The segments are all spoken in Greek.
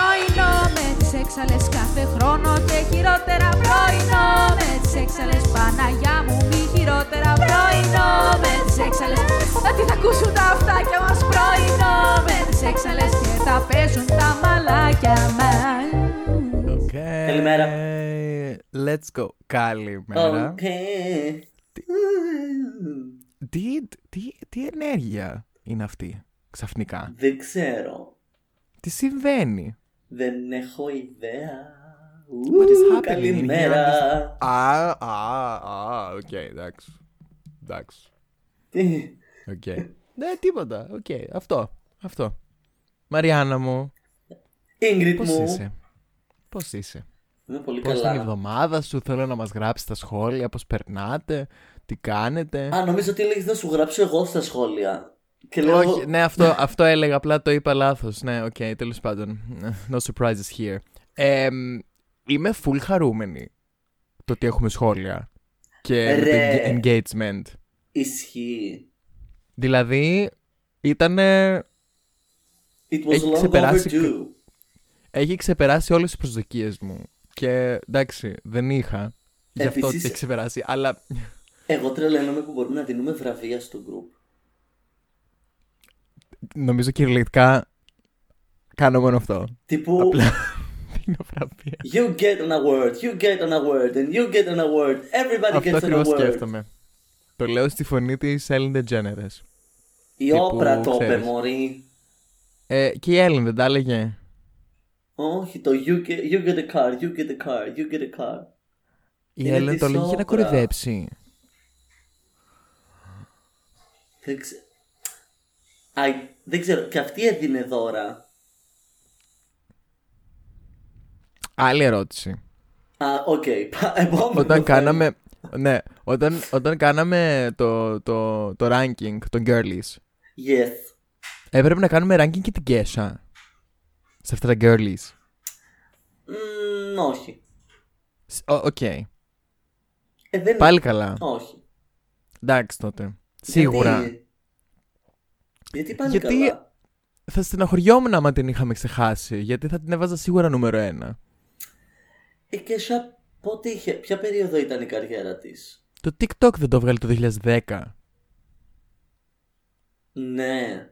πρωινό με τις έξαλες κάθε χρόνο και χειρότερα πρωινό με τις έξαλες Παναγιά μου μη χειρότερα πρωινό με τις έξαλες Τι θα ακούσουν τα αυτάκια μας πρωινό με τις έξαλες και θα παίζουν τα μαλάκια μας Okay. Καλημέρα. Let's go. Καλημέρα. Okay. Τι, τι, τι ενέργεια είναι αυτή ξαφνικά; Δεν ξέρω. Τι συμβαίνει; Δεν έχω ιδέα. What is Ου, happening; Καλημέρα. here? Α, α, α, οκ, εντάξει. Εντάξει. Τι. Οκ. Ναι, τίποτα. Οκ, αυτό. Αυτό. Μαριάννα μου, Ingrid πώς μου. είσαι; Πώς είσαι; Είμαι πολύ Πώς ήταν η καλά. εβδομάδα σου, θέλω να μας γράψεις στα σχόλια, πώς περνάτε, τι κάνετε; Α, νομίζω ότι έλεγες να σου γράψω εγώ στα σχόλια. Και λέω. Όχι, ναι, αυτό, αυτό έλεγα, απλά το είπα λάθος. Ναι, οκ, τέλος πάντων. No surprises here. Ε, είμαι full χαρούμενη το ότι έχουμε σχόλια και με Ρε. το engagement. Ισχύει. Δηλαδή, ήταν. It was Έχει long ξεπεράσει overdue. Έχει ξεπεράσει όλες τις προσδοκίες μου. Και εντάξει, δεν είχα. Γι' αυτό Επίσης- έχει ξεπεράσει. Αλλά Εγώ τρελαίνομαι που μπορούμε να δίνουμε βραβεία στο group. Νομίζω κυριολεκτικά κάνω μόνο αυτό. Τύπου. Απλά δίνω βραβεία. You get an award, you get an award, and you get an award. Everybody Αυτό gets an ακριβώς award. σκέφτομαι. Το λέω στη φωνή της Ellen DeGeneres. Η Τύπου, όπρα το είπε, ξέρεις. μωρή. Ε, και η Ellen δεν τα έλεγε; Όχι, το you get, you get a car, you get a car, you get a car. Η Είναι Ellen της το έλεγε για να Όπρας. κοροϊδέψει. Δεν, ξε... Α, δεν ξέρω, και αυτή έδινε δώρα. Άλλη ερώτηση. Α, οκ, πα- επόμενο όταν θέμα. κάναμε. Ναι, όταν, όταν κάναμε το, το, το ranking των girlies, Yes. έπρεπε να κάνουμε ranking και την Kesha. Σε αυτά τα girlies. Μμμ, όχι. Σ- ο- Οκ. Ε, δεν... Πάλι καλά. Όχι. Εντάξει τότε. Σίγουρα. Γιατί, Γιατί πάλι Γιατί- καλά; Θα στεναχωριόμουν άμα την είχαμε ξεχάσει. Γιατί θα την έβαζα σίγουρα νούμερο ένα. Ε, και σα πότε είχε, ποια περίοδο ήταν η καριέρα της; Το TikTok δεν το βγάλε το 2010. Ναι.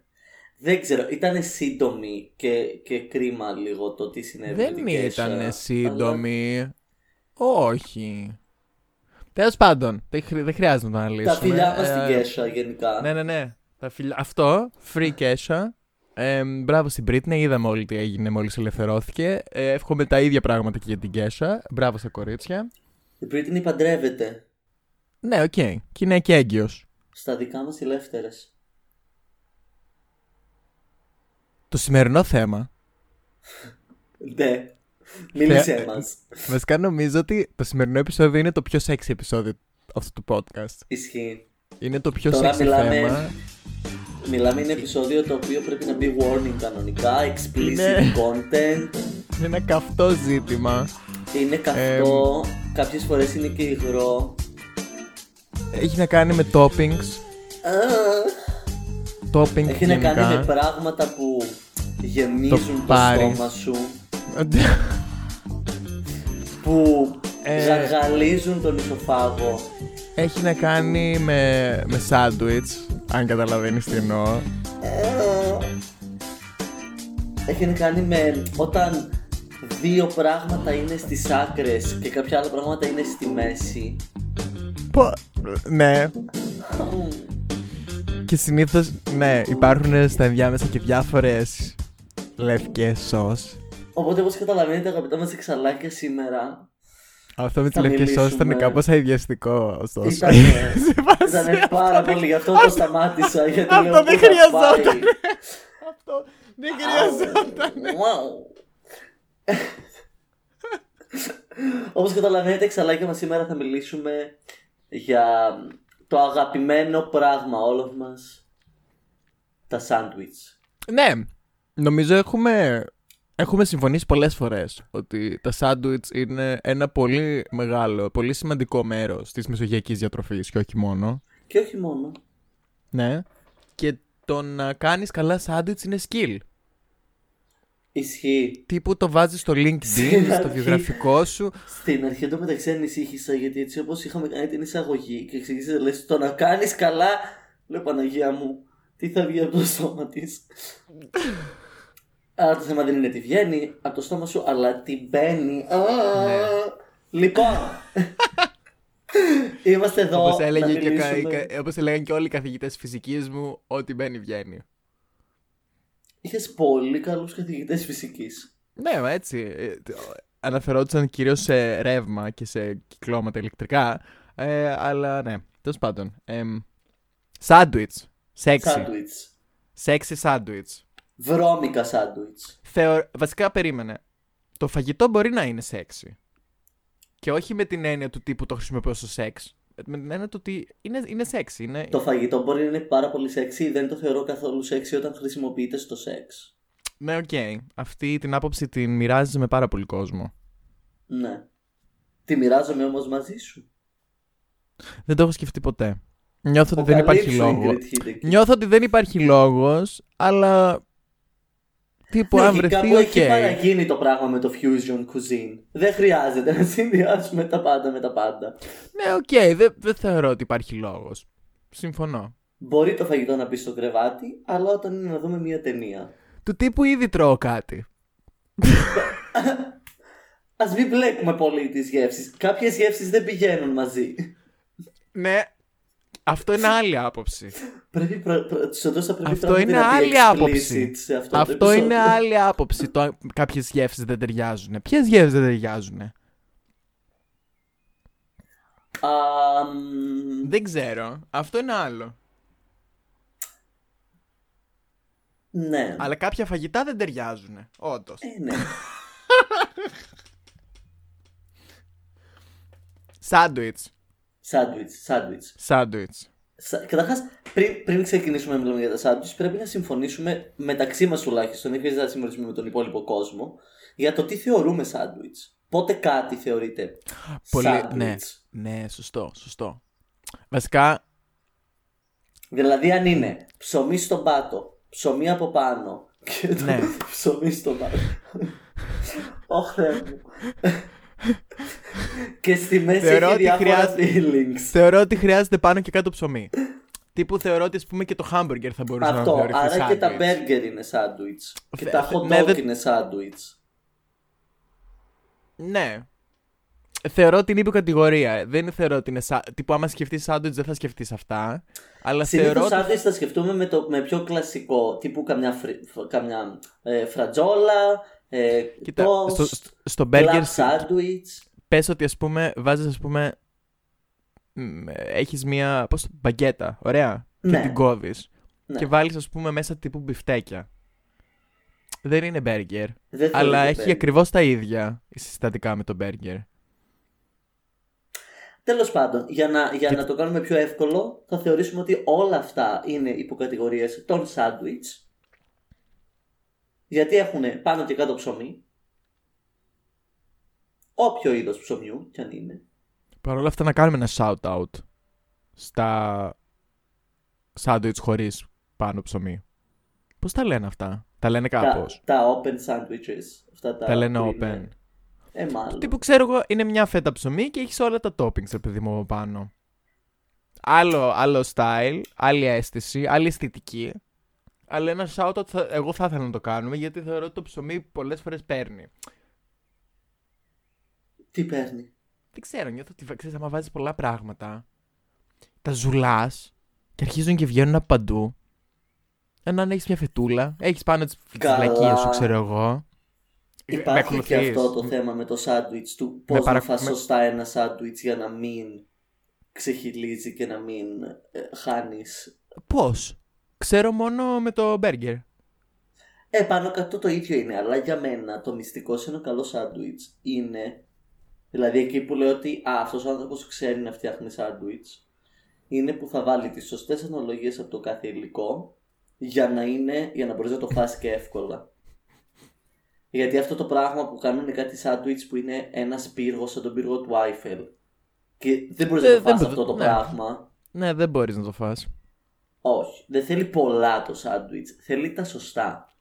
Δεν ξέρω, ήταν σύντομη και, και κρίμα λίγο το τι συνέβη. με Δεν την Kesha, ήταν σύντομη. Όχι. Τέλος πάντων, δεν, χρει- δεν χρειάζεται να το αλλά αναλύσουμε. Τα φιλιά μας στην Ε, Kesha γενικά. Ναι, ναι, ναι. Τα φιλιά... Αυτό, free Kesha. Ε, μπράβο στην Britney, είδαμε όλοι τι έγινε μόλις ελευθερώθηκε. Ε, εύχομαι τα ίδια πράγματα και για την Kesha. Μπράβο στα κορίτσια. Η Britney παντρεύεται Ναι, οκ. Και είναι και έγκυος. στα δικά μας ελεύθερες. Το σημερινό θέμα. Ναι. Μίλησέ μας. Βασικά νομίζω ότι το σημερινό επεισόδιο είναι το πιο sexy επεισόδιο αυτού του podcast. Ισχύει. Είναι το πιο Τώρα sexy μιλάμε- θέμα. Μιλάμε είναι επεισόδιο το οποίο πρέπει να μπει warning κανονικά, explicit Ναι. content. Είναι ένα καυτό ζήτημα. Είναι καυτό, κάποιες φορές είναι και υγρό. Έχει να κάνει με toppings. Α, Topping Έχει να κάνει με γενικά. πράγματα που γεμίζουν το, πάρει. στόμα σου, που Ε. ζαγαλίζουν τον ισοφάγο. Έχει να κάνει με, με sandwich. Αν καταλαβαίνεις τι εννοώ. Ε, Έχει να κάνει με όταν δύο πράγματα είναι στις άκρες και κάποια άλλα πράγματα είναι στη μέση. Πο... Ναι. Και συνήθως, ναι, υπάρχουν στα ενδιάμεσα και διάφορες λευκές σως. Οπότε όπως καταλαβαίνετε αγαπητά μας εξαλάκια σήμερα Αυτό με τις Θα λευκές σως ήταν μιλήσουμε. κάπως αειδιαστικό, ωστόσο. ήταν, Σε φάση ήταν πάρα πολύ γι' αυτό το σταμάτησα γιατί αυτό λέω δεν πού θα χρειαζόταν. πάει. Αυτό δεν χρειαζόταν. Wow. Όπως καταλαβαίνετε εξαλάκια μας σήμερα θα μιλήσουμε για το αγαπημένο πράγμα όλων μας τα σάντουιτς. Ναι, νομίζω έχουμε, έχουμε συμφωνήσει πολλές φορές ότι τα σάντουιτς είναι ένα πολύ μεγάλο, πολύ σημαντικό μέρος της μεσογειακής διατροφής και όχι μόνο. Και όχι μόνο. Ναι. Και το να κάνεις καλά σάντουιτς είναι skill. Ισχύει. Τύπου το βάζεις στο LinkedIn, Στην στο αρχή. βιογραφικό σου. Στην αρχή εντωμεταξύ ανησύχησα γιατί έτσι όπως είχαμε κάνει την εισαγωγή και εξηγήσει, λες το να κάνεις καλά. Λέω Παναγία μου, τι θα βγει από το στόμα της; Άρα το θέμα δεν είναι τι βγαίνει από το στόμα σου, αλλά τι μπαίνει. Α, Ναι. Λοιπόν. Είμαστε εδώ. Όπως, να έλεγε και, κα- μιλήσουμε. κα- όπως έλεγαν και όλοι οι καθηγητές φυσικής μου, ό,τι μπαίνει βγαίνει. Είχες πολύ καλούς καθηγητές φυσικής. Ναι, μα έτσι. ε, τ- Αναφερόντουσαν κυρίως σε ρεύμα και σε κυκλώματα ηλεκτρικά. Ε, αλλά ναι, τέλος πάντων. Σάντουιτς. Σεξι. Σάντουιτς. Σεξι σάντουιτς. Βρώμικα σάντουιτς. Θεω... Βασικά περίμενε. Το φαγητό μπορεί να είναι σεξι. Και όχι με την έννοια του τύπου το χρησιμοποιώ στο σεξ. Με την έννοια του ότι είναι, είναι σεξι. Είναι... Το φαγητό μπορεί να είναι πάρα πολύ σεξι, δεν το θεωρώ καθόλου σεξι όταν χρησιμοποιείται στο σεξ. Ναι, οκ. Αυτή την άποψη την μοιράζεσαι με πάρα πολύ κόσμο. Ναι. Τη μοιράζομαι όμως μαζί σου. Δεν το έχω σκεφτεί ποτέ. Νιώθω ότι Ο δεν υπάρχει Καλύψο λόγο. Ingrid Hideki. Νιώθω ότι δεν υπάρχει λόγος, αλλά τύπου Ναι, αν και βρεθεί, κάπου οκ. έχει παραγίνει το πράγμα με το fusion cuisine. Δεν χρειάζεται να συνδυάσουμε τα πάντα με τα πάντα. Ναι, οκ, δεν, δεν θεωρώ ότι υπάρχει λόγος. Συμφωνώ. Μπορεί το φαγητό να μπει στο κρεβάτι, αλλά όταν είναι να δούμε μια ταινία. Του τύπου ήδη τρώω κάτι. Α μην μπλέκουμε πολύ τις γεύσεις. Κάποιες γεύσεις δεν πηγαίνουν μαζί. Ναι, αυτό είναι άλλη άποψη. Πρέπει, προ, προ, τους οντός θα πρέπει Αυτό πράγματι είναι να μπει άλλη explicit άποψη. σε αυτό, το Αυτό επεισόδιο. είναι άλλη άποψη. Το κάποιες γεύσεις δεν ταιριάζουν. Ποιες γεύσεις δεν ταιριάζουν. Α, μ, Δεν ξέρω. Αυτό είναι άλλο. ναι. Αλλά κάποια φαγητά δεν ταιριάζουν. Όντως. Ε, ναι. Σάντουιτς. Σάντουιτς, σάντουιτς. Σάντουιτς. Σα- Καταρχάς, πριν, πριν ξεκινήσουμε να μιλάμε για τα σάντουιτς, πρέπει να συμφωνήσουμε μεταξύ μας τουλάχιστον, δεν χρειάζεται να συμφωνήσουμε με τον υπόλοιπο κόσμο, για το τι θεωρούμε σάντουιτς. Πότε κάτι θεωρείται Πολύ. Ναι. σάντουιτς. Ναι, σωστό, σωστό. Βασικά, Δηλαδή αν είναι ψωμί στον πάτο, ψωμί από πάνω και το Ναι. ψωμί στον πάτο. Ωχ, Θεέ μου. Και στη μέση Θεωρώ έχει ότι διάφορα χρειάζεται- feelings. θεωρώ ότι χρειάζεται πάνω και κάτω ψωμί. Τύπου θεωρώ ότι, ας πούμε, και το hamburger θα μπορούσε να Αυτό, θεωρηθεί άρα και τα sandwich. burger είναι sandwich. Και Θε- τα θε- hot ναι, dog δεν- είναι sandwich. Ναι. Θεωρώ την υποκατηγορία. Δεν θεωρώ ότι είναι. Σα... Τύπου, άμα σκεφτείς σάντουιτ, δεν θα σκεφτείς αυτά. Αλλά Συνήθως θεωρώ. ότι- sandwich θα σκεφτούμε με, το, με πιο κλασικό, τύπου καμιά, φρι- φ- καμιά ε, φρατζόλα, ε, Κοίτα, toast, στο, στο, στο club burger sandwich. πες ότι ας πούμε βάζεις ας πούμε μ, έχεις μία πώς, το- μπαγκέτα, ωραία Ναι. και την κόβεις Ναι. και βάλεις ας πούμε μέσα τύπου μπιφτέκια δεν είναι burger Δεν αλλά θεωρείται έχει burger. ακριβώς τα ίδια συστατικά με το burger Τέλος πάντων, για, να, για Και- να το κάνουμε πιο εύκολο, θα θεωρήσουμε ότι όλα αυτά είναι υποκατηγορίες των sandwich. Γιατί έχουν πάνω και κάτω ψωμί. Όποιο είδος ψωμιού κι αν είναι. Παρ' όλα αυτά να κάνουμε ένα shout out στα σάντουιτς χωρίς πάνω ψωμί Πώς τα λένε αυτά; Τα λένε Τα, κάπως τα open sandwiches. Αυτά τα, τα λένε που open είναι- Ε, μάλλον. Τύπου ξέρω εγώ είναι μια φέτα ψωμί και έχεις όλα τα toppings, ρε παιδί μου, από πάνω. Άλλο, άλλο style, άλλη αίσθηση, άλλη αισθητική. Αλλά ένα shout-out θα, εγώ θα ήθελα να το κάνουμε γιατί θεωρώ ότι το ψωμί πολλές φορές παίρνει. Τι παίρνει; Δεν ξέρω, νιώθω ότι ξέρεις, άμα βάζεις πολλά πράγματα, τα ζουλάς και αρχίζουν και βγαίνουν από παντού. Ενώ αν έχεις μια φετούλα, έχεις πάνω τις Καλά. φυλακίες σου, ξέρω εγώ. Με Υπάρχει και ακολουθείς. αυτό το θέμα με το σάντουιτς του πώς παρα- να φας με- σωστά ένα σάντουιτς για να μην ξεχυλίζει και να μην ε, χάνεις. Πώς; Ξέρω μόνο με το burger. Ε, πάνω κάτω το ίδιο είναι, αλλά για μένα το μυστικό σε ένα καλό σάντουιτς είναι, δηλαδή εκεί που λέω ότι α, αυτός ο άνθρωπος ξέρει να φτιάχνει σάντουιτς, είναι που θα βάλει τις σωστές αναλογίες από το κάθε υλικό για να είναι, για να μπορείς να το φας και εύκολα. Γιατί αυτό το πράγμα που κάνουν είναι κάτι σάντουιτς που είναι ένα πύργο σαν τον πύργο του Άιφελ. Και δεν μπορείς Ε, να το δεν φας μπο- αυτό το ναι. πράγμα. Ναι, δεν μπορείς να το φας. Όχι. Δεν θέλει πολλά το σάντουιτς. Θέλει τα σωστά.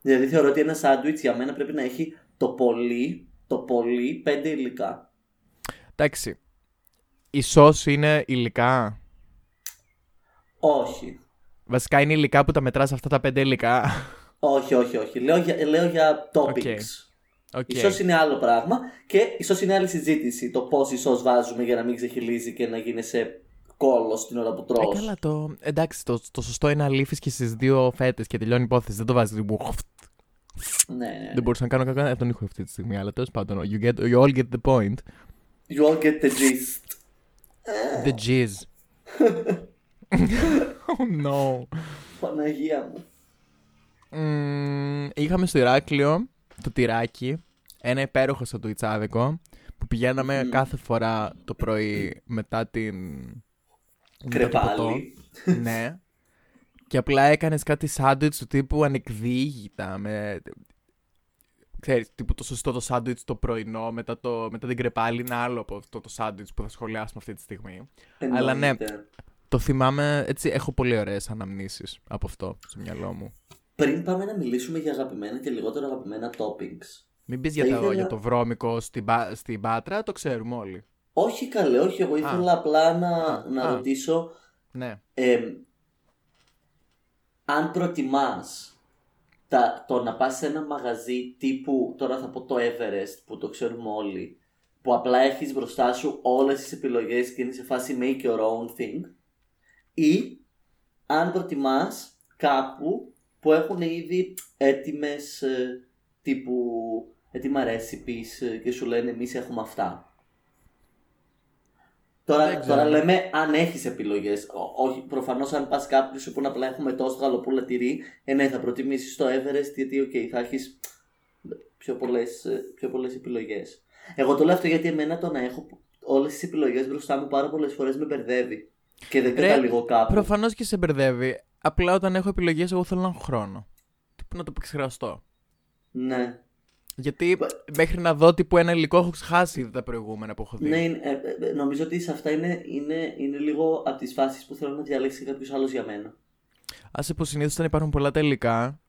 Δηλαδή θεωρώ ότι ένα σάντουιτς για μένα πρέπει να έχει το πολύ, το πολύ πέντε υλικά. Εντάξει. Η σως είναι υλικά; Όχι. Βασικά είναι υλικά που τα μετράς αυτά τα πέντε υλικά; Όχι, όχι, όχι. Λέω για, λέω για topics. Οκ. Η σως είναι άλλο πράγμα και η σως είναι άλλη συζήτηση. Το πόση σως βάζουμε για να μην ξεχειλίζει και να γίνει σε κόλλο την ώρα που Ε, τρως. καλά, το... εντάξει, το, το σωστό είναι αλείφεις και στις δύο φέτες και τελειώνει η υπόθεση. Δεν το βάζεις. Ναι, ναι. Δεν μπορούσα να κάνω κακό τον ήχο αυτή τη στιγμή, αλλά τέλος πάντων. You, get, you all get the point. You all get the gist. The jizz. oh no. Παναγία μου. Μμμ, είχαμε στο Ηράκλειο το τυράκι, ένα υπέροχο σαντουιτσάδικο που πηγαίναμε Μμμ. κάθε φορά το πρωί μετά την. Μετά το ποτό. Κρεπάλι. ναι. Και απλά έκανες κάτι σάντουιτς του τύπου ανεκδίγητα. Με... Ξέρεις, τύπου το σωστό το σάντουιτς το πρωινό μετά, το, μετά την κρεπάλη είναι άλλο από αυτό το σάντουιτς που θα σχολιάσουμε αυτή τη στιγμή. Αλλά ναι. Εννοείται. Το θυμάμαι, έτσι έχω πολύ ωραίες αναμνήσεις από αυτό στο μυαλό μου. Πριν πάμε να μιλήσουμε για αγαπημένα και λιγότερο αγαπημένα toppings. Μην πεις Θα για, το, ήθελα- για το βρώμικο στην, Πα- στην Πάτρα, το ξέρουμε όλοι. Όχι καλέ, όχι. Εγώ ήθελα απλά να, να α. ρωτήσω Ναι. ε, αν προτιμάς τα, το να πας σε ένα μαγαζί τύπου, τώρα θα πω το Everest που το ξέρουμε όλοι, που απλά έχεις μπροστά σου όλες τις επιλογές και είναι σε φάση make your own thing ή αν προτιμάς κάπου που έχουν ήδη έτοιμες ε, τύπου έτοιμα recipes ε, και σου λένε εμείς έχουμε αυτά. Δεν Τώρα, ξέρω. τώρα λέμε αν έχεις επιλογές. Όχι, προφανώς αν πας κάπου σου πούνε απλά έχουμε τόσο γαλοπούλα τυρί, ε, ναι, θα προτιμήσεις το Everest γιατί, οκ, θα έχεις πιο πολλές πιο πολλές επιλογές. Εγώ το λέω αυτό γιατί εμένα το να έχω όλες τις επιλογές μπροστά μου πάρα πολλές φορές με μπερδεύει. Και δεν Ρε, καταλήγω κάπου. Προφανώς και σε μπερδεύει. Απλά όταν έχω επιλογές, εγώ θέλω να έχω χρόνο. Τύπου να το επεξεργαστώ. Ναι. Γιατί μέχρι να δω τύπου ένα υλικό έχω ξεχάσει ήδη τα προηγούμενα που έχω δει. Ναι, είναι- ε, ε, ε, νομίζω ότι σε αυτά είναι, είναι, είναι λίγο από τις φάσεις που θέλω να διαλέξει κάποιος άλλος για μένα. Άσε που συνήθως όταν υπάρχουν πολλά τα υλικά,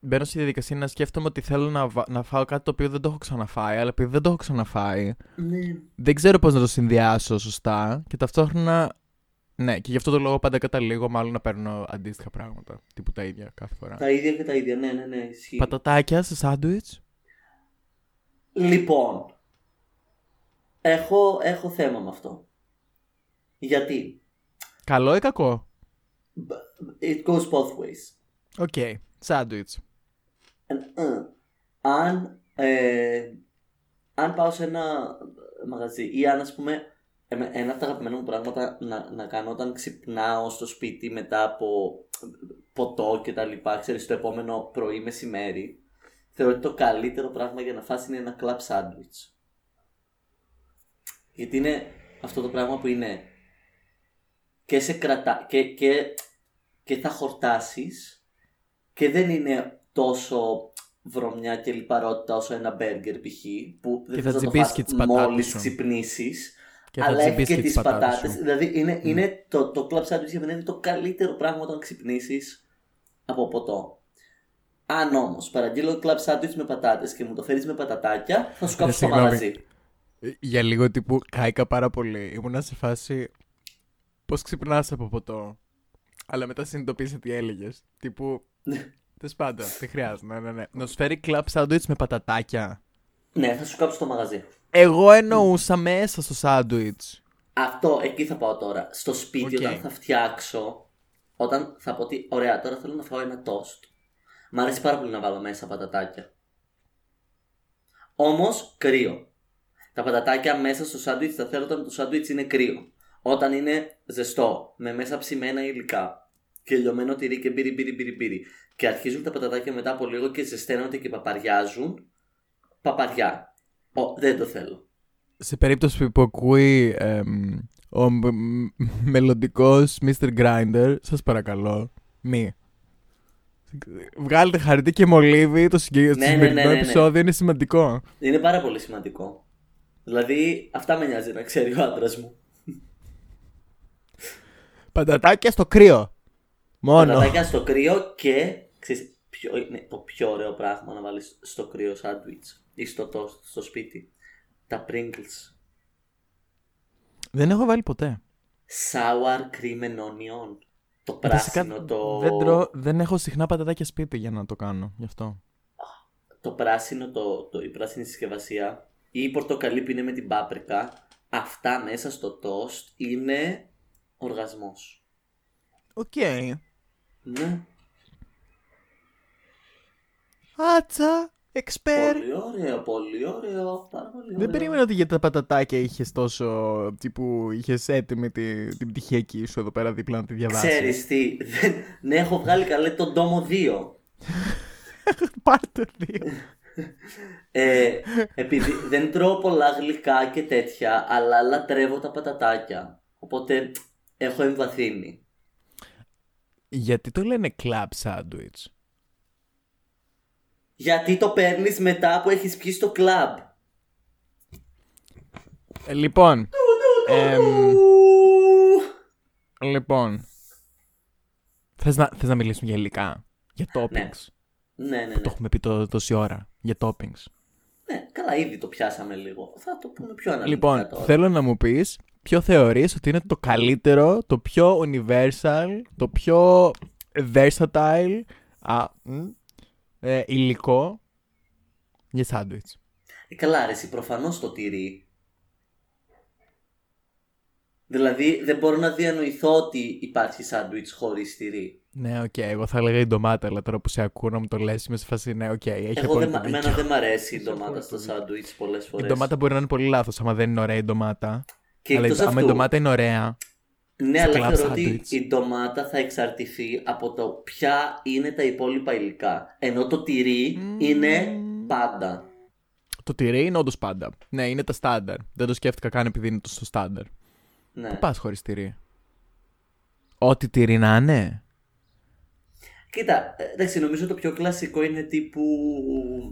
μπαίνω στη διαδικασία να σκέφτομαι ότι θέλω να, βα- να φάω κάτι το οποίο δεν το έχω ξαναφάει, αλλά επειδή δεν το έχω ξαναφάει, Ναι. δεν ξέρω πώς να το συνδυάσω σωστά και ταυτόχρονα. Ναι, και γι' αυτό το λόγο πάντα καταλήγω μάλλον να παίρνω αντίστοιχα πράγματα. Τύπου τα ίδια κάθε φορά. Τα ίδια και τα ίδια, ναι, ναι, ναι, ισχύει. Πατατάκια σε σάντουιτς. Λοιπόν, έχω, έχω θέμα με αυτό. Γιατί; Καλό ή κακό; it goes both ways. Οκ. Σάντουιτς. And, uh, αν, ε, αν πάω σε ένα μαγαζί ή αν ας πούμε εμέ- ένα από τα αγαπημένα μου πράγματα να, να κάνω όταν ξυπνάω στο σπίτι μετά από ποτό και τα λοιπά, ξέρεις, το επόμενο πρωί μεσημέρι, θεωρώ ότι το καλύτερο πράγμα για να φας είναι ένα κλαμπ σάντουιτς. Γιατί είναι αυτό το πράγμα που είναι και σε κρατά και, και, και θα χορτάσεις και δεν είναι τόσο βρωμιά και λιπαρότητα όσο ένα μπέργκερ π.χ. που δεν Και θες θα να το τσιμπήσεις φας και τις πατάτες μόλις σου. ξυπνήσεις Και θα αλλά έχει τσιμπήσεις και τις τις πατάτες πατάτες. σου. Δηλαδή είναι, είναι το, το club sandwich για μένα είναι το καλύτερο πράγμα όταν ξυπνήσεις από ποτό. Αν όμως παραγγείλω club sandwich με πατάτες και μου το φέρεις με πατατάκια, θα σου κάψω στο συγγνώμη. μαγαζί. Ε, Για λίγο τύπου κάηκα πάρα πολύ. Ήμουνα σε φάση. Πώς ξυπνάς από ποτό. Αλλά μετά συνειδητοποίησα τι έλεγες. Τύπου. Τέλος πάντων, δεν χρειάζεται. Ναι, ναι, ναι. Να σου φέρει κλαπ σάντουιτ με πατατάκια. Ναι, θα σου κάψω στο μαγαζί. Εγώ εννοούσα μέσα στο σάντουιτ. Αυτό, εκεί θα πάω τώρα. Στο σπίτι, Οκ. όταν θα φτιάξω, όταν θα πω ότι, ωραία, τώρα θέλω να φάω ένα τοστ. Μ' αρέσει πάρα πολύ να βάλω μέσα πατατάκια. Όμως, κρύο. Τα πατατάκια μέσα στο σάντουιτς τα θέλω όταν το σάντουιτς είναι κρύο. Όταν είναι ζεστό, με μέσα ψημένα υλικά. Και λιωμένο τυρί και μπύρι, μπύρι, μπύρι, μπύρι. Και αρχίζουν τα πατατάκια μετά από λίγο και ζεσταίνονται και παπαριάζουν. Παπαριά. Ω, δεν το θέλω. Σε περίπτωση που ακούει εμ, ο μελλοντικός Mr. Grinder, σας παρακαλώ, μη. Βγάλετε χαριτή και μολύβι, το συγκε- το Ναι, ναι, σημερινό ναι, ναι, ναι. επεισόδιο είναι σημαντικό. Είναι πάρα πολύ σημαντικό. Δηλαδή, αυτά με νοιάζει να ξέρει ο άντρας μου. Πατατάκια στο κρύο. Μόνο. Πατατάκια στο κρύο και ξέρεις, ποιο είναι το πιο ωραίο πράγμα να βάλεις στο κρύο σάντουιτς ή στο toast στο σπίτι. Τα Pringles. Δεν έχω βάλει ποτέ. Sour cream and onion. Το Ε, Βασικά, πράσινο, το... δεν, τρώω- δεν έχω συχνά πατατάκια σπίτι για να το κάνω. Γι' αυτό. το πράσινο, το, το, η πράσινη συσκευασία ή η πορτοκαλί που είναι με την πάπρικα, αυτά μέσα στο τοστ είναι οργασμός. Οκ. Ναι, Άτσα, expert. πολύ ωραίο, πολύ ωραίο, πάρα πολύ ωραίο. Δεν περίμενα ότι για τα πατατάκια είχες τόσο. τύπου είχες έτοιμη τη, την πτυχιακή σου εδώ πέρα δίπλα να τη διαβάσεις. Ξέρεις τι, δεν, ναι έχω βγάλει καλέ τον τόμο 2. Πάρτε το δύο. Ε, επειδή δεν τρώω πολλά γλυκά και τέτοια, αλλά λατρεύω τα πατατάκια. Οπότε έχω εμβαθύνει. Γιατί το λένε club sandwich; Γιατί το παίρνεις μετά που έχεις πιει στο κλαμπ. Ε, λοιπόν. εμ, λοιπόν. Θες να, θες να μιλήσουμε για υλικά. Για toppings; Ναι, ναι, Το ναι. έχουμε πει τό- τόση ώρα. Για toppings. Ναι, καλά, ήδη το πιάσαμε λίγο. Θα το πούμε πιο αναλυτικά Λοιπόν, τώρα. θέλω να μου πεις ποιο θεωρείς ότι είναι το καλύτερο, το πιο universal, το πιο versatile α, μ, ε, υλικό για σάντουιτς. Ε, καλά, ρε, εσύ προφανώς το τυρί. Δηλαδή, δεν μπορώ να διανοηθώ ότι υπάρχει σάντουιτς χωρίς τυρί. Ναι, οκ, εγώ θα έλεγα η ντομάτα, αλλά τώρα που σε ακούω να μου το λες είμαι σε φάση, ναι, οκ, έχει Εγώ δεν, απόλυτο μ- εμένα δίκιο. δεν μ' αρέσει η ντομάτα στο σάντουιτς πολλές Η φορές. ντομάτα μπορεί να είναι πολύ λάθος, άμα δεν είναι ωραία η ντομάτα. Και αλλά εκτός άμα η αυτού, ντομάτα είναι ωραία, ναι, στο αλλά club θεωρώ ότι sandwich. η ντομάτα θα εξαρτηθεί από το ποια είναι τα υπόλοιπα υλικά. Ενώ το τυρί είναι πάντα. το τυρί είναι όντως πάντα. Ναι, είναι τα στάνταρ. Δεν το σκέφτηκα καν επειδή είναι το στο στάνταρ. Ναι. Πού πας χωρίς τυρί; Ό,τι τυρί να είναι. Κοίτα, ε, εντάξει, νομίζω το πιο κλασικό είναι τύπου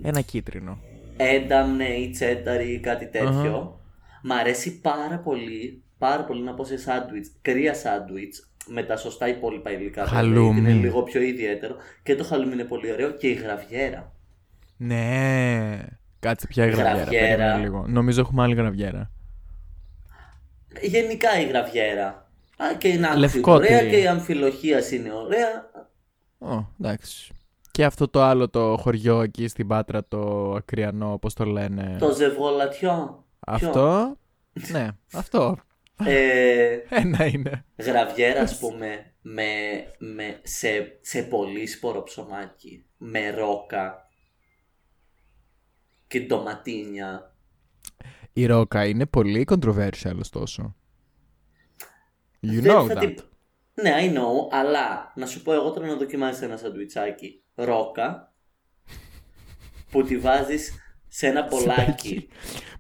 Ένα κίτρινο. ένταμ, ναι, ή τσέταρ ή κάτι τέτοιο. Αχα. Μ' αρέσει πάρα πολύ, πάρα πολύ να πω σε σάντουιτς, κρύα σάντουιτς, με τα σωστά υπόλοιπα υλικά. βέβαια, Χαλούμι. γιατί Είναι λίγο πιο ιδιαίτερο. Και το χαλούμι είναι πολύ ωραίο και η γραβιέρα. Ναι. Κάτσε πια η γραβιέρα. Γραβιέρα. περίμενε λίγο. Νομίζω έχουμε άλλη γραβιέρα. Γενικά η γραβιέρα. Α, και η νάξη είναι Λευκό ωραία τυρί. και η αμφιλοχίας είναι ωραία. Ω, εντάξει. Και αυτό το άλλο το χωριό εκεί στην Πάτρα, το ακριανό, πώς το λένε. Το ζευγολατιό. Αυτό. ναι, αυτό. Ε, Ένα είναι. γραβιέρα, ας πούμε, με, με, σε, σε πολύ σπόρο ψωμάκι, με ρόκα και ντοματίνια. Η ρόκα είναι πολύ controversial ωστόσο. You Δεν know θα that. την- Ναι, I know, αλλά να σου πω εγώ τώρα να δοκιμάσεις ένα σαντουιτσάκι ρόκα που τη βάζεις σε ένα πολλάκι.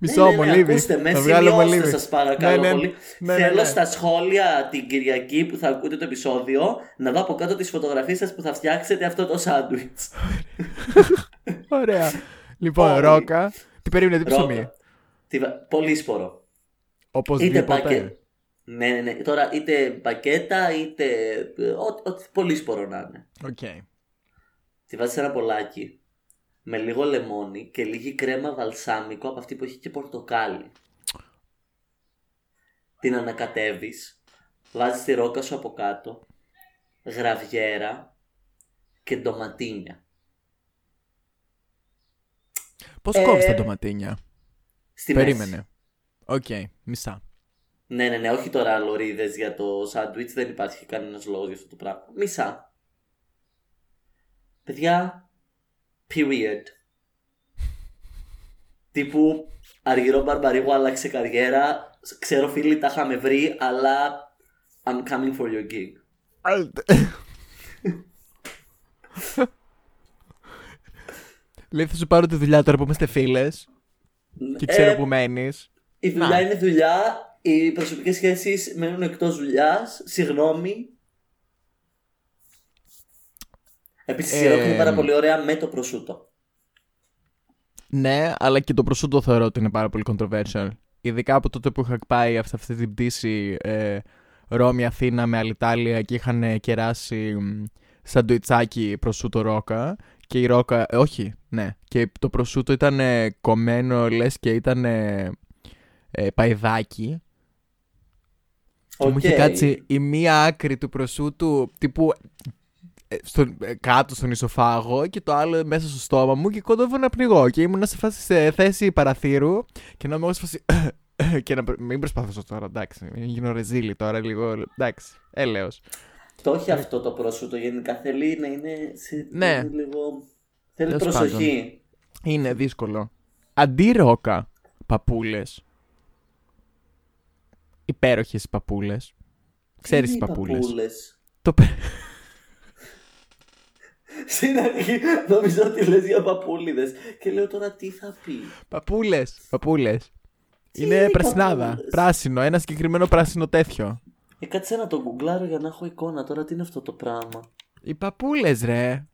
Μισό ναι, ναι, ναι, μολύβι. ακούστε με, Θα βγάλω σημειώστε μολύβι. σας παρακαλώ Ναι, ναι, πολύ. ναι, ναι, Θέλω ναι. στα σχόλια την Κυριακή που θα ακούτε το επεισόδιο να δω από κάτω τις φωτογραφίες σας που θα φτιάξετε αυτό το σάντουιτς. Ωραία. Λοιπόν, Όλοι. ρόκα. Τι περίμενε, τι ψωμί; Ρόκα. Τι βα- Πολύ σπόρο. Είτε Οπωσδήποτε. πακέ... Ναι, ναι, ναι. Τώρα είτε πακέτα είτε. ε, ό- Ό,τι πολύ σπόρο να είναι. Οκ. Τη βάζεις σε ένα μπολάκι με λίγο λεμόνι και λίγη κρέμα βαλσάμικο από αυτή που έχει και πορτοκάλι. Την ανακατεύεις, βάζεις τη ρόκα σου από κάτω, γραβιέρα και ντοματίνια. Πώς Ε, κόβεις τα ντοματίνια; Στη μέση. Περίμενε. Οκ, μισά. Ναι, ναι, ναι, όχι τώρα λωρίδες για το σάντουιτς, δεν υπάρχει κανένας λόγος για αυτό το πράγμα. Μισά. Παιδιά, period. Τύπου Αργυρώ Μπαρμπαρίγου άλλαξε καριέρα. Ξέρω φίλοι τα είχαμε βρει, αλλά I'm coming for your gig. Λέει θα σου πάρω τη δουλειά τώρα που είμαστε φίλες και ξέρω Ε, που μένεις. Η δουλειά είναι δουλειά, οι προσωπικές σχέσεις μένουν εκτός δουλειάς, συγγνώμη. Επίσης η Ε, ρόκ είναι πάρα πολύ ωραία με το προσούτο. Ναι, αλλά και το προσούτο θεωρώ ότι είναι πάρα πολύ controversial. Ειδικά από τότε που είχα πάει αυτή, αυτή την πτήση ε, Ρώμη-Αθήνα με Alitalia και είχαν κεράσει μ, σαντουιτσάκι προσούτο ρόκα και η ρόκα, ε, όχι, ναι, και το προσούτο ήταν ε, κομμένο λες και ήταν ε, ε, παϊδάκι. Και μου είχε Οκ. κάτσει η μία άκρη του προσούτου τύπου ε, στον, ε, κάτω στον ισοφάγο και το άλλο μέσα στο στόμα μου και κόντευα να πνιγώ και ήμουν σε, φάση, σε θέση παραθύρου και να είμαι εγώ σε φάση και να πρ- μην προσπαθήσω τώρα, εντάξει, μην γίνω ρεζίλη τώρα λίγο, εντάξει, έλεος. Το όχι αυτό το πρόσωπο γενικά θέλει να είναι σε Ναι. είναι λίγο... Θέλει Τέλος προσοχή. Είναι δύσκολο. Αντί ρόκα, παππούλες, υπέροχες παππούλες, ξέρεις τις Είναι οι παππούλες. παππούλες. Το πε- Στην αρχή νομίζω ότι λες για παππούλιδες και λέω τώρα τι θα πει; Παππούλες, παππούλες. Τι Είναι είναι οι πρασινάδα, παππούλες; πράσινο, ένα συγκεκριμένο πράσινο τέτοιο. Ε, κάτσε να το γκουγκλάρω για να έχω εικόνα τώρα τι είναι αυτό το πράγμα. Οι παππούλες ρε.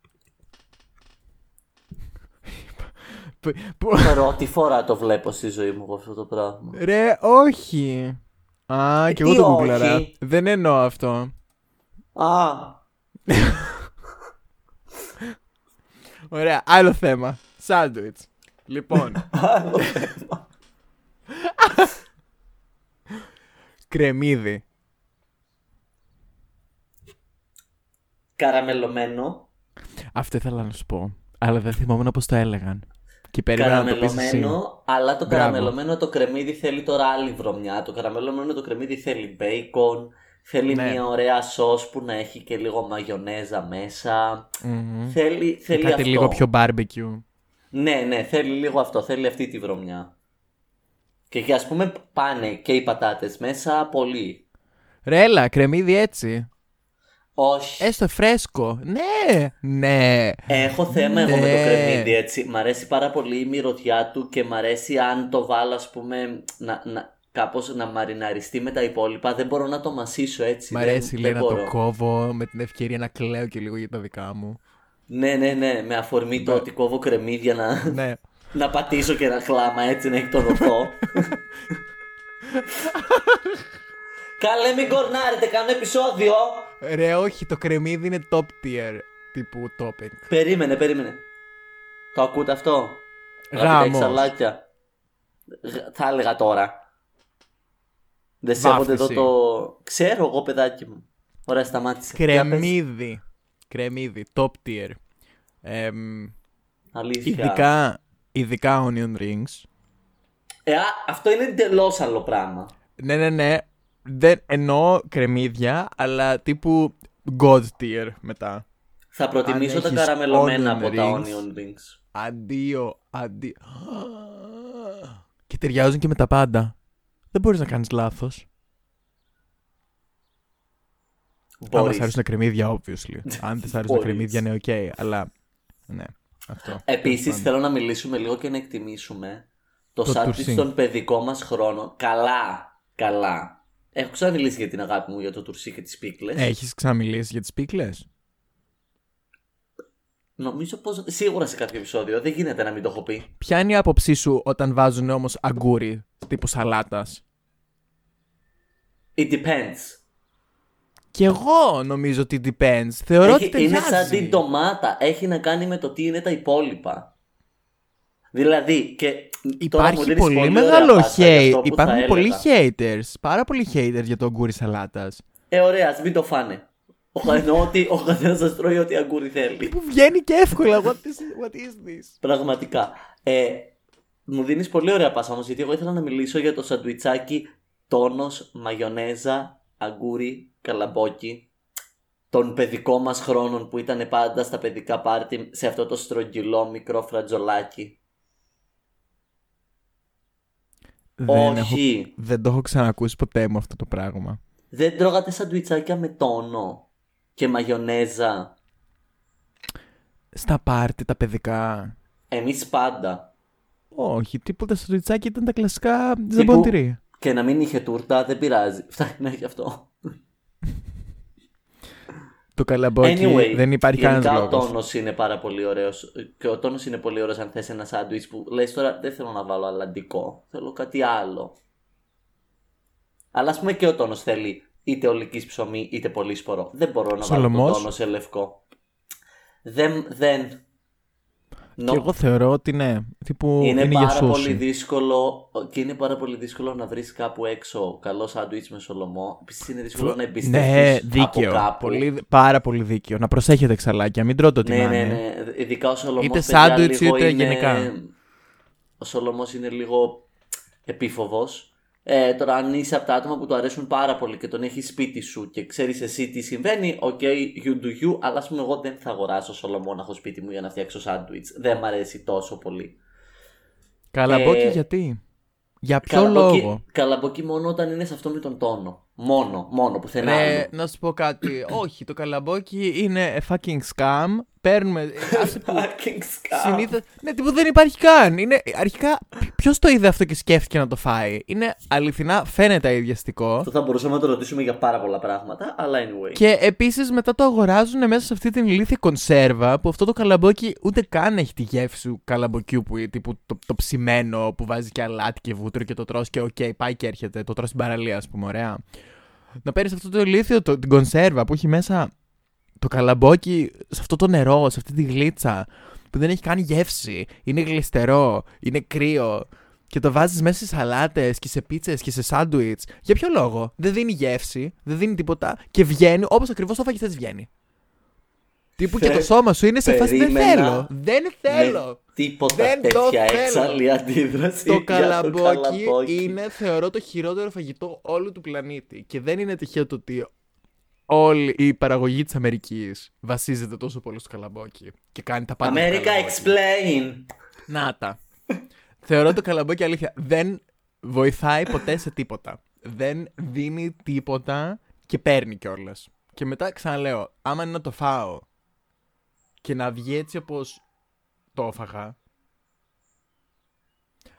Που- που- Πρώτη φορά το βλέπω στη ζωή μου εγώ αυτό το πράγμα. Ρε, όχι. Α, Ε, και εγώ τι το γκουγκλαρά. όχι; Δεν εννοώ αυτό. Α, Ωραία, άλλο θέμα. Σάντουιτς. Λοιπόν, άλλο θέμα. κρεμμύδι. Καραμελωμένο. Αυτό ήθελα να σου πω. Αλλά δεν θυμόμουν πώς το έλεγαν. Και περίμενα να το πεις εσύ. Καραμελωμένο, αλλά το Μπράβο. καραμελωμένο το κρεμμύδι θέλει τώρα άλλη βρωμιά. Το καραμελωμένο το κρεμμύδι θέλει μπέικον, θέλει Ναι. μια ωραία σως που να έχει και λίγο μαγιονέζα μέσα. Μμμ. Θέλει, θέλει Κάτι αυτό. λίγο πιο barbecue. Ναι, ναι, θέλει λίγο αυτό, θέλει αυτή τη βρωμιά. Και, και ας πούμε πάνε και οι πατάτες μέσα πολύ. Ρε, έλα, κρεμμύδι έτσι. Όχι. Έστω φρέσκο. Ναι, ναι. Έχω θέμα εγώ με το Ναι. κρεμμύδι έτσι. Μ' αρέσει πάρα πολύ η μυρωδιά του και μ' αρέσει αν το βάλω ας πούμε να, να, κάπως να μαριναριστεί με τα υπόλοιπα. Δεν μπορώ να το μασίσω έτσι. Μ' δεν- αρέσει δεν λέει να το μπορώ. κόβω με την ευκαιρία να κλαίω και λίγο για τα δικά μου. Ναι, ναι, ναι. Με αφορμή το ότι κόβω κρεμμύδια να, ναι. να πατήσω και ένα χλάμα έτσι να έχει το δοχό. Καλέ μην κορνάρετε, κάνω επεισόδιο. Ρε, όχι, το κρεμμύδι είναι top tier τύπου topping. Περίμενε, περίμενε. Το ακούτε αυτό; Γάμος. Αγαπητά εξαλάκια. Γ- Θα έλεγα τώρα. Δεν σέβονται εδώ Βάφτιση. το... Ξέρω εγώ παιδάκι μου. Ωραία σταμάτησε. Για πες. Κρεμμύδι. Κρεμμύδι, top tier. Εμ, Αλήθεια. ειδικά, ειδικά onion rings. Ε, α, αυτό είναι εντελώς άλλο πράγμα. Ναι, ναι, ναι. Δεν εννοώ κρεμμύδια, αλλά τύπου god tier μετά. Θα προτιμήσω Αν τα έχεις καραμελωμένα onion από τα rings. onion rings. Αντίο, αντίο. Και ταιριάζουν και με τα πάντα. Δεν μπορείς να κάνεις λάθος. Αν μας Μπορείς. αρέσουν τα κρεμμύδια, obviously. Αν δεν σ' αρέσουν τα Μπορείς. κρεμμύδια, ναι, οκ. Αλλά, ναι, αυτό. Επίσης Τέλος θέλω να μιλήσουμε λίγο και να εκτιμήσουμε το, Το σάντουιτς τουρσί. των παιδικών μας χρόνων. Καλά, καλά. Έχω ξαναμιλήσει για την αγάπη μου για το τουρσί και τις πίκλες. πάντων. Έχεις ξαναμιλήσει για τις πίκλες; Νομίζω πως σίγουρα σε κάποιο επεισόδιο δεν γίνεται να μην το έχω πει. Ποια είναι η άποψή σου όταν βάζουν όμως αγκούρι τύπου σαλάτας; It depends. Και εγώ νομίζω ότι depends. Θεωρώ ότι Έχει, είναι ταιριάζει. σαν την ντομάτα. Έχει να κάνει με το τι είναι τα υπόλοιπα. Δηλαδή, και τώρα μου Υπάρχει δίνεις πολύ, ωραία μεγάλο πάσα για hate. αυτό που θα Υπάρχουν πολλοί έλεγα. haters. Πάρα πολλοί haters για το αγκούρι σαλάτας. Ε, ωραία, ας μην το φάνε. Ο, εννοώ ότι ο καθένα σας τρώει ό,τι αγκούρι θέλει. Που βγαίνει και εύκολα. What is, what is this? Πραγματικά. Ε, μου δίνεις πολύ ωραία πάσα όμως, γιατί εγώ ήθελα να μιλήσω για το σαντουιτσάκι τόνος, μαγιονέζα, αγκούρι, καλαμπόκι των παιδικών μας χρόνων που ήταν πάντα στα παιδικά πάρτι σε αυτό το στρογγυλό μικρό φρατζολάκι. Δεν, έχω, Όχι. δεν το έχω ξανακούσει ποτέ μου αυτό το πράγμα. Δεν τρώγατε σαντουιτσάκια με τόνο και μαγιονέζα. Στα πάρτι τα παιδικά. Εμείς πάντα. Όχι, τίποτα στο ριτσάκι ήταν τα κλασικά ζεμποντηρή. Και να μην είχε τούρτα δεν πειράζει. Φτάνει να έχει αυτό. Το καλαμπόκι Anyway, δεν υπάρχει γενικά κανένας ο λόγος. τόνος είναι πάρα πολύ ωραίος και ο τόνος είναι πολύ ωραίος αν θες ένα σάντουιτς που λες τώρα δεν θέλω να βάλω αλλαντικό, θέλω κάτι άλλο. Αλλά ας πούμε και ο τόνος θέλει είτε ολικής ψωμί είτε πολύ σπορό. Δεν μπορώ να βάλω Σολομός. τον τόνο σε λευκό. Δεν. δεν. Και εγώ θεωρώ ότι ναι. Τύπου είναι, είναι, πάρα για σούσι. πολύ δύσκολο και είναι πάρα πολύ δύσκολο να βρεις κάπου έξω καλό σάντουιτς με σολομό. Επίσης είναι δύσκολο να εμπιστευτείς. Ναι, από δίκαιο. κάπου. Πολύ, πάρα πολύ δίκαιο. Να προσέχετε ξαλάκια, μην τρώτε ό,τι Ναι, να ναι, είναι. ναι. Ειδικά ο Σολομός. Είτε σάντουιτς, είτε γενικά. Ο Σολομός είναι λίγο επίφοβος. Ε, τώρα, αν είσαι από τα άτομα που του αρέσουν πάρα πολύ και τον έχεις σπίτι σου και ξέρεις εσύ τι συμβαίνει, OK, you do you, αλλά ας πούμε, εγώ δεν θα αγοράσω Σολομό να έχω σπίτι μου για να φτιάξω σάντουιτς. Δεν μ' αρέσει τόσο πολύ. Καλαμπόκι Ε, γιατί; Για ποιο Καλαμπόκι- λόγο; Καλαμπόκι μόνο όταν είναι σε αυτό με τον τόνο. Μόνο, μόνο, πουθενά Ρε, άλλο. να σου πω κάτι. Όχι, το καλαμπόκι είναι a fucking scam. Παίρνουμε. άσε που Fucking scam. συνήθως... Ναι, τίποτα δεν υπάρχει καν. Είναι, αρχικά, ποιος το είδε αυτό και σκέφτηκε να το φάει; Είναι αληθινά, φαίνεται αηδιαστικό. Αυτό θα μπορούσαμε να το ρωτήσουμε για πάρα πολλά πράγματα, αλλά anyway. Και επίσης μετά το αγοράζουν μέσα σε αυτή την ηλίθια κονσέρβα που αυτό το καλαμπόκι ούτε καν έχει τη γεύση του καλαμποκιού που τύπου το, το ψημένο που βάζει και αλάτι και βούτυρο και το τρως και οκ, πάει και έρχεται. Το τρως στην παραλία, ας πούμε, ωραία. Να παίρνεις αυτό το ηλίθιο, το, την κονσέρβα που έχει μέσα το καλαμπόκι σε αυτό το νερό, σε αυτή τη γλίτσα που δεν έχει καν γεύση. Είναι γλιστερό, είναι κρύο. Και το βάζεις μέσα σε σαλάτες και σε πίτσες και σε σάντουιτς. Για ποιο λόγο; Δεν δίνει γεύση, δεν δίνει τίποτα και βγαίνει όπως ακριβώς το φαγητές βγαίνει. Τύπου και Θε- το σώμα σου είναι σε φάση δεν περίμενα θέλω. Δεν θέλω. Με τίποτα Δεν το τέτοια θέλω. έξαλλη αντίδραση. Το για καλαμπόκι καλαμπόκι. είναι, θεωρώ, το χειρότερο φαγητό όλου του πλανήτη. Και δεν είναι τυχαίο το ότι όλη η παραγωγή της Αμερικής βασίζεται τόσο πολύ στο καλαμπόκι. Και κάνει τα πάντα. με America καλαμπόκι. explain. Να τα. θεωρώ το καλαμπόκι αλήθεια δεν βοηθάει ποτέ σε τίποτα. Δεν δίνει τίποτα και παίρνει κιόλας. Και μετά ξαναλέω, άμα είναι να το φάω και να βγει έτσι όπως το έφαγα.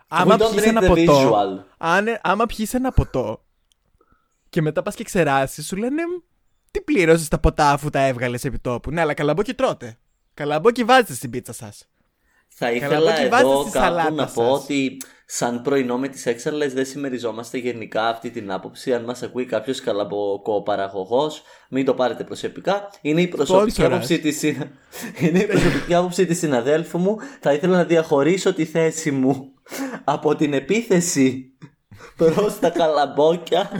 Άμα We don't πιείς read ένα the ποτό, visual. αν, άμα πιείς ένα ποτό και μετά πας και ξεράσεις, σου λένε τι πλήρωσες τα ποτά αφού τα έβγαλες επί τόπου; Ναι, αλλά καλαμπόκι τρώτε. Καλαμπόκι βάζετε στην πίτσα σας. Θα ήθελα Καλαμπόκι βάζετε εδώ στη κάπου σαλάτα να σας. πω ότι σαν πρωινό με τις έξαλλες δεν συμμεριζόμαστε γενικά αυτή την άποψη. Αν μας ακούει κάποιος καλαμποκό παραγωγός, μην το πάρετε προσωπικά. Είναι η προσωπική Σπόνσορας. άποψη της, συνα- είναι η προσωπική άποψη της συναδέλφου μου. Θα ήθελα να διαχωρίσω τη θέση μου από την επίθεση προς τα καλαμπόκια.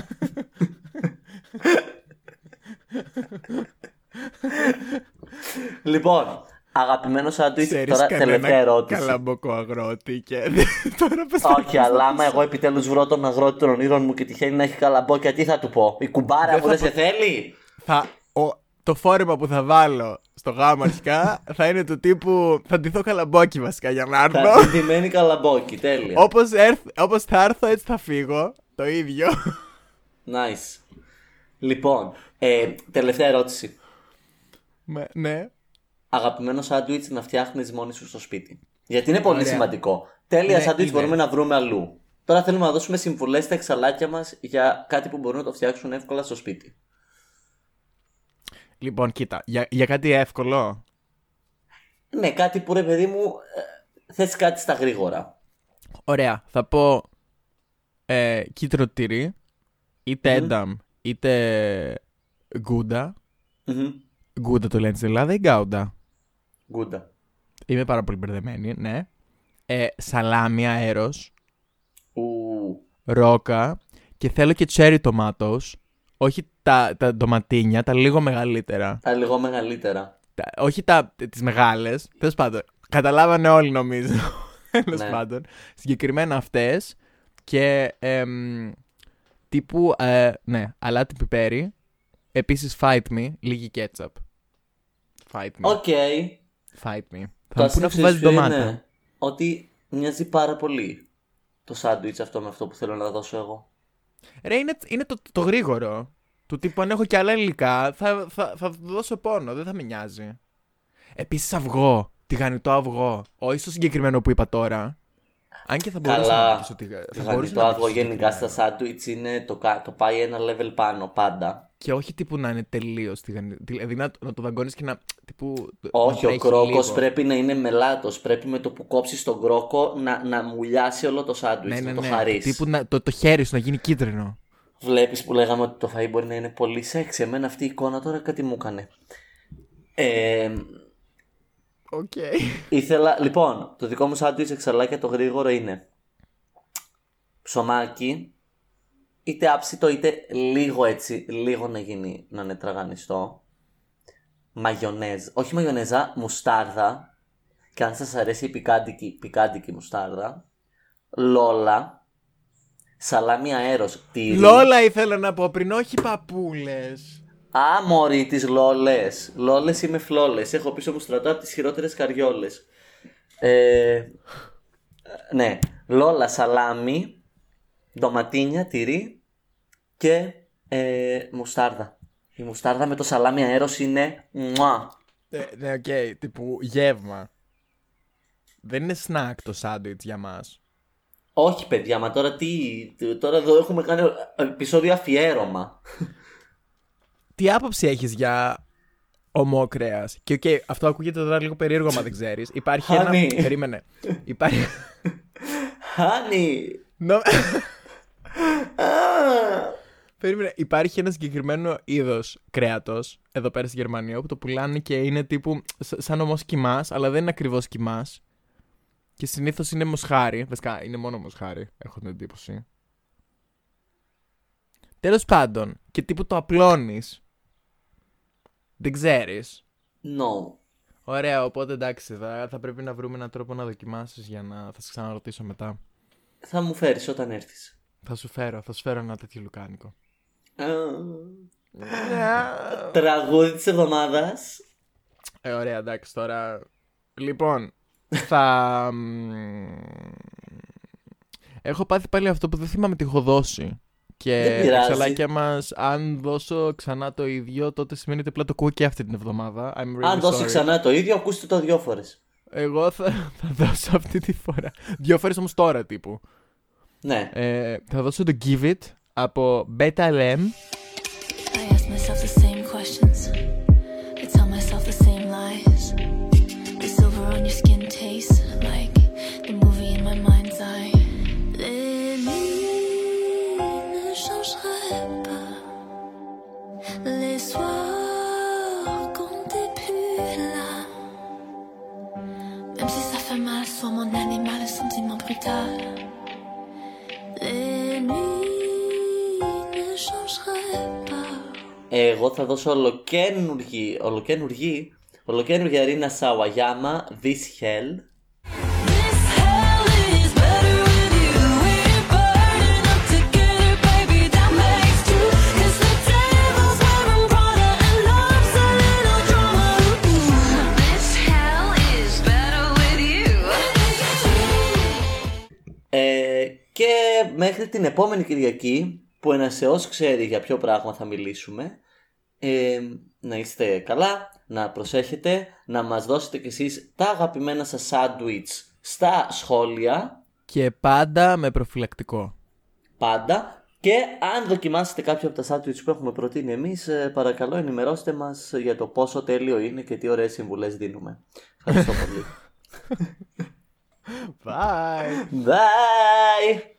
λοιπόν, αγαπημένο σάντουιτς, Ξέρεις τώρα τελευταία κανένα ερώτηση. καλαμποκό αγρότη και τώρα πες Όχι, αλλά άμα εγώ επιτέλους βρω τον αγρότη των ονείρων μου και τυχαίνει να έχει καλαμπόκια, τι θα του πω; Η κουμπάρα Δεν μου θα δεν σε θέλει; θα, ο, το φόρεμα που θα βάλω στο γάμο αρχικά θα είναι του τύπου θα ντυθώ καλαμπόκι βασικά για να Θα έρθω. ντυμένη καλαμπόκι, τέλεια. όπως, έρθ, όπως θα έρθω έτσι θα φύγω. Το ίδιο. Nice. Λοιπόν, ε, τελευταία ερώτηση. Με- ναι. Αγαπημένος σάντουιτς να φτιάχνεις μόνη σου στο σπίτι. Γιατί είναι πολύ Ωραία. σημαντικό. Τέλεια Ναι, σάντουιτς είναι. μπορούμε να βρούμε αλλού. Τώρα θέλουμε να δώσουμε συμβουλές στα εξαλάκια μας για κάτι που μπορούν να το φτιάξουν εύκολα στο σπίτι. Λοιπόν, κοίτα, για, για κάτι εύκολο. Ναι, κάτι που ρε παιδί μου ε, θες κάτι στα γρήγορα. Ωραία, θα πω ε, κίτρινο τυρί, είτε ένταμ, είτε γκούντα. Μμμ. Γκούντα το λένε στην Ελλάδα ή γκάουντα; Γκούντα. Είμαι πάρα πολύ μπερδεμένη, ναι. Ε, σαλάμι αέρος, Ου. ρόκα και θέλω και cherry tomatoes. Όχι τα, τα ντοματίνια, τα λίγο μεγαλύτερα. Τα λίγο μεγαλύτερα. Τα, όχι τα, τις μεγάλες. Τέλος πάντων, καταλάβανε όλοι νομίζω. Τέλος Ναι. πάντων. Συγκεκριμένα αυτές και εμ, τύπου, ε, ναι, αλάτι πιπέρι. Επίσης fight me, λίγη ketchup. Fight me. Οκ. Fight me. Το Θα μου πούνε αφού ασύνθετο βάζει ποιο ντομάτα. είναι ότι μοιάζει πάρα πολύ το σάντουιτς αυτό με αυτό που θέλω να δώσω εγώ. Ρε, είναι, είναι το, το γρήγορο. Του τύπου αν έχω και άλλα υλικά, θα, θα, θα δώσω πόνο, δεν θα με νοιάζει. Επίσης αυγό. Τηγανιτό αυγό. Όχι στο συγκεκριμένο που είπα τώρα. Αν και θα μπορούσα να Καλά. πεις ότι. Θα Δηλαδή μπορούσα το να αυγό πεις γενικά στα συγκεκριμένο. σάντουιτς είναι το, κα- το πάει ένα level πάνω πάντα. Και όχι τύπου να είναι τελείως τηγανιτό. Δηλαδή να, να το δαγκώνει και να. Τύπου, Όχι, να ο τρέχει κρόκος λίγο. πρέπει να είναι μελάτος. Πρέπει με το που κόψεις τον κρόκο να, να μουλιάσει όλο το σάντουιτς, Ναι, ναι, να το ναι. χαρείς. Τύπου να, το, το χέρι σου να γίνει κίτρινο. Βλέπεις που λέγαμε ότι το φαΐ μπορεί να είναι πολύ σεξ. Εμένα αυτή η εικόνα τώρα κάτι μου έκανε. Ε, Οκ. Ήθελα, λοιπόν, το δικό μου σάντουιτς εξαλάκια το γρήγορο είναι ψωμάκι, είτε άψητο είτε λίγο έτσι, λίγο να γίνει, να είναι τραγανιστό. Μαγιονέζ, όχι μαγιονέζα, μουστάρδα. Και αν σας αρέσει η πικάντικη, πικάντικη μουστάρδα. Λόλα. Σαλάμι αέρος, τύρι. Λόλα ήθελα να πω πριν, όχι παππούλες. Α, μωρή, τις λόλες. Λόλες είμαι φλόλες. Έχω πίσω μου στρατό από τις χειρότερες καριόλες. Ε, ναι, λόλα, σαλάμι, ντοματίνια, τυρί και ε, μουστάρδα. Η μουστάρδα με το σαλάμι αέρος είναι μουά. Ε, ναι, οκ, τύπου γεύμα. Δεν είναι snack το σάντουιτς για μας. Όχι παιδιά, μα τώρα τι, τώρα εδώ έχουμε κάνει επεισόδιο αφιέρωμα. Τι άποψη έχεις για ωμό κρέας. Και οκ, αυτό ακούγεται τώρα λίγο περίεργο, μα δεν ξέρεις. Υπάρχει ένα... Χάνει. Περίμενε. Υπάρχει... Χάνει! Νο- Α, Περίμενε, υπάρχει ένα συγκεκριμένο είδος κρέατος εδώ πέρα στη Γερμανία που το πουλάνε και είναι τύπου σ- σαν ομό κοιμά, αλλά δεν είναι ακριβώς κοιμά. Και συνήθως είναι μοσχάρι. Βασικά είναι μόνο μοσχάρι, έχω την εντύπωση. Τέλος πάντων, και τύπου το απλώνεις. Δεν ξέρεις. no. Ωραία, οπότε εντάξει, θα, θα πρέπει να βρούμε έναν τρόπο να δοκιμάσεις για να. Θα σε ξαναρωτήσω μετά. Θα μου φέρεις όταν έρθεις. Θα σου φέρω, θα σου φέρω ένα τέτοιο λουκάνικο. Α, Τραγούδι της εβδομάδας. Ε, ωραία, εντάξει, τώρα. Λοιπόν, θα. μ, Έχω πάθει πάλι αυτό που δεν θυμάμαι τι έχω δώσει. Και Δεν πειράζει. εξαλάκια μας, αν δώσω ξανά το ίδιο, τότε σημαίνει ότι απλά το ακούω και αυτή την εβδομάδα. I'm really Αν δώσει sorry. ξανά το ίδιο, ακούστε το δυο φορές. Εγώ θα, θα δώσω αυτή τη φορά. Δύο φορές όμως τώρα τύπου. Ναι. Ε, θα δώσω το Give It από Beta Lem. Sentiment brutal. Les nuits ne changeraient pas. Εγώ θα δώσω ολοκένουργη, ολοκένουργη, ολοκένουργη Ρίνα Σαουαγιάμα, This Hell. Μέχρι την επόμενη Κυριακή, που ένας Θεός ξέρει για ποιο πράγμα θα μιλήσουμε, ε, να είστε καλά, να προσέχετε, να μας δώσετε κι εσείς τα αγαπημένα σας σάντουιτς στα σχόλια, Και πάντα με προφυλακτικό. πάντα. Και αν δοκιμάσετε κάποιο από τα σάντουιτς που έχουμε προτείνει εμείς, ε, παρακαλώ ενημερώστε μας για το πόσο τέλειο είναι και τι ωραίες συμβουλές δίνουμε. Ευχαριστώ πολύ. Bye! Bye!